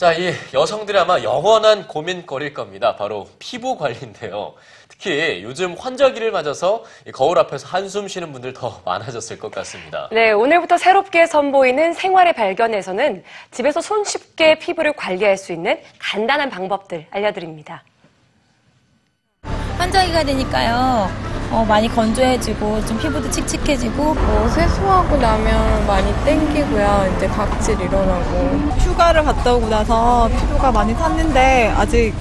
자, 이 여성들이 아마 영원한 고민거리일 겁니다. 바로 피부 관리인데요. 특히 요즘 환절기를 맞아서 이 거울 앞에서 한숨 쉬는 분들 더 많아졌을 것 같습니다. 네, 오늘부터 새롭게 선보이는 생활의 발견에서는 집에서 손쉽게 피부를 관리할 수 있는 간단한 방법들 알려드립니다. 환절기가 되니까요. 어, 많이 건조해지고 좀 피부도 칙칙해지고 뭐 세수하고 나면 많이 땡기고요. 이제 각질 일어나고. 휴가를 갔다 오고 나서 피부가 많이 탔는데 아직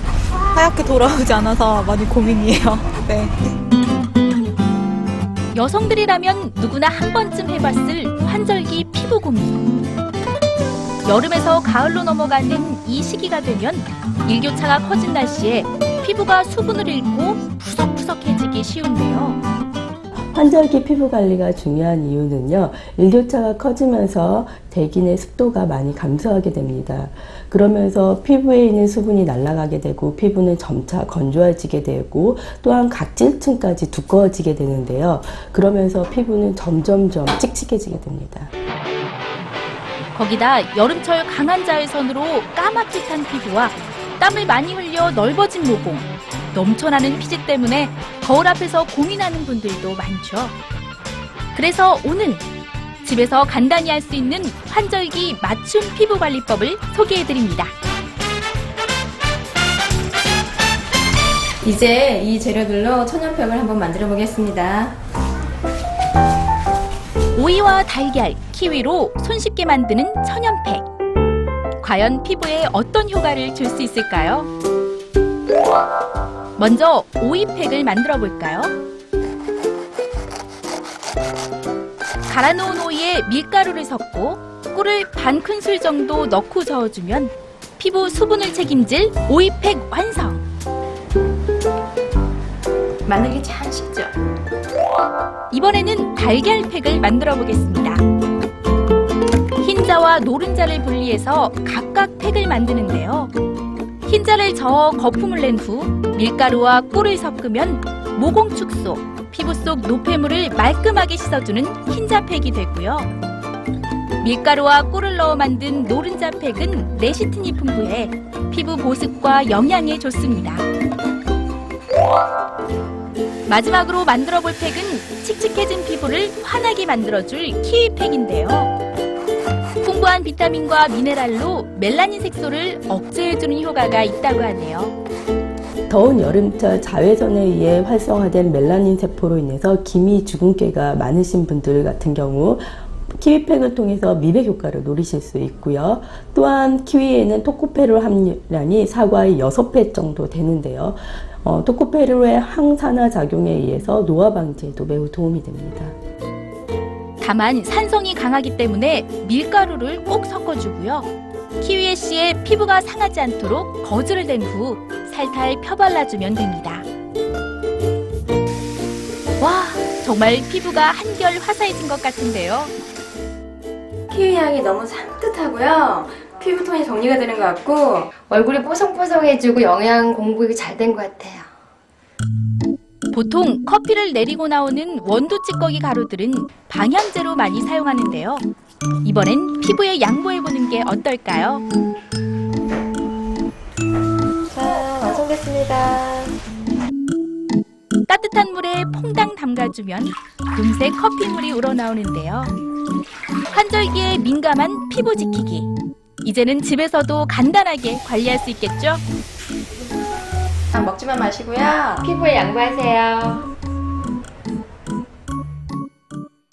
하얗게 돌아오지 않아서 많이 고민이에요. 네. 여성들이라면 누구나 한 번쯤 해봤을 환절기 피부 고민. 여름에서 가을로 넘어가는 이 시기가 되면 일교차가 커진 날씨에 피부가 수분을 잃고 푸석 푸석해지기 쉬운데요. 환절기 피부 관리가 중요한 이유는요, 일교차가 커지면서 대기 내 습도가 많이 감소하게 됩니다. 그러면서 피부에 있는 수분이 날아가게 되고 피부는 점차 건조해지게 되고 또한 각질층까지 두꺼워지게 되는데요. 그러면서 피부는 점점점 칙칙해지게 됩니다. 거기다 여름철 강한 자외선으로 까맣게 탄 피부와 땀을 많이 흘려 넓어진 모공, 넘쳐나는 피지 때문에 거울 앞에서 고민하는 분들도 많죠. 그래서 오늘 집에서 간단히 할 수 있는 환절기 맞춤 피부 관리법을 소개해 드립니다. 이제 이 재료들로 천연팩을 한번 만들어 보겠습니다. 오이와 달걀, 키위로 손쉽게 만드는 천연팩. 과연 피부에 어떤 효과를 줄 수 있을까요? 먼저 오이팩을 만들어 볼까요? 갈아 놓은 오이에 밀가루를 섞고 꿀을 반 큰술 정도 넣고 저어주면 피부 수분을 책임질 오이팩 완성! 만들기 참 쉽죠? 이번에는 달걀팩을 만들어 보겠습니다. 흰자와 노른자를 분리해서 각각 팩을 만드는데요. 흰자를 저어 거품을 낸 후 밀가루와 꿀을 섞으면 모공 축소, 피부 속 노폐물을 말끔하게 씻어주는 흰자팩이 되고요. 밀가루와 꿀을 넣어 만든 노른자팩은 레시틴이 풍부해 피부 보습과 영양에 좋습니다. 마지막으로 만들어 볼 팩은 칙칙해진 피부를 환하게 만들어줄 키위팩인데요. 풍부한 비타민과 미네랄로 멜라닌 색소를 억제해주는 효과가 있다고 하네요. 더운 여름철 자외선에 의해 활성화된 멜라닌 세포로 인해서 기미 주근깨가 많으신 분들 같은 경우 키위팩을 통해서 미백 효과를 노리실 수 있고요. 또한 키위에는 토코페롤 함유량이 사과의 6배 정도 되는데요. 어, 토코페롤의 항산화 작용에 의해서 노화 방지에도 매우 도움이 됩니다. 다만 산성이 강하기 때문에 밀가루를 꼭 섞어주고요. 키위의 씨에 피부가 상하지 않도록 거즈를 댄 후 살살 펴발라주면 됩니다. 와, 정말 피부가 한결 화사해진 것 같은데요. 키위 향이 너무 산뜻하고요. 피부톤이 정리가 되는 것 같고 얼굴이 뽀송뽀송해지고 영양 공급이 잘 된 것 같아요. 보통 커피를 내리고 나오는 원두 찌꺼기 가루들은 방향제로 많이 사용하는데요. 이번엔 피부에 양보해보는 게 어떨까요? 자, 완성됐습니다. 따뜻한 물에 퐁당 담가주면 금세 커피물이 우러나오는데요. 환절기에 민감한 피부 지키기. 이제는 집에서도 간단하게 관리할 수 있겠죠? 먹지만 마시고요. 피부에 양보하세요.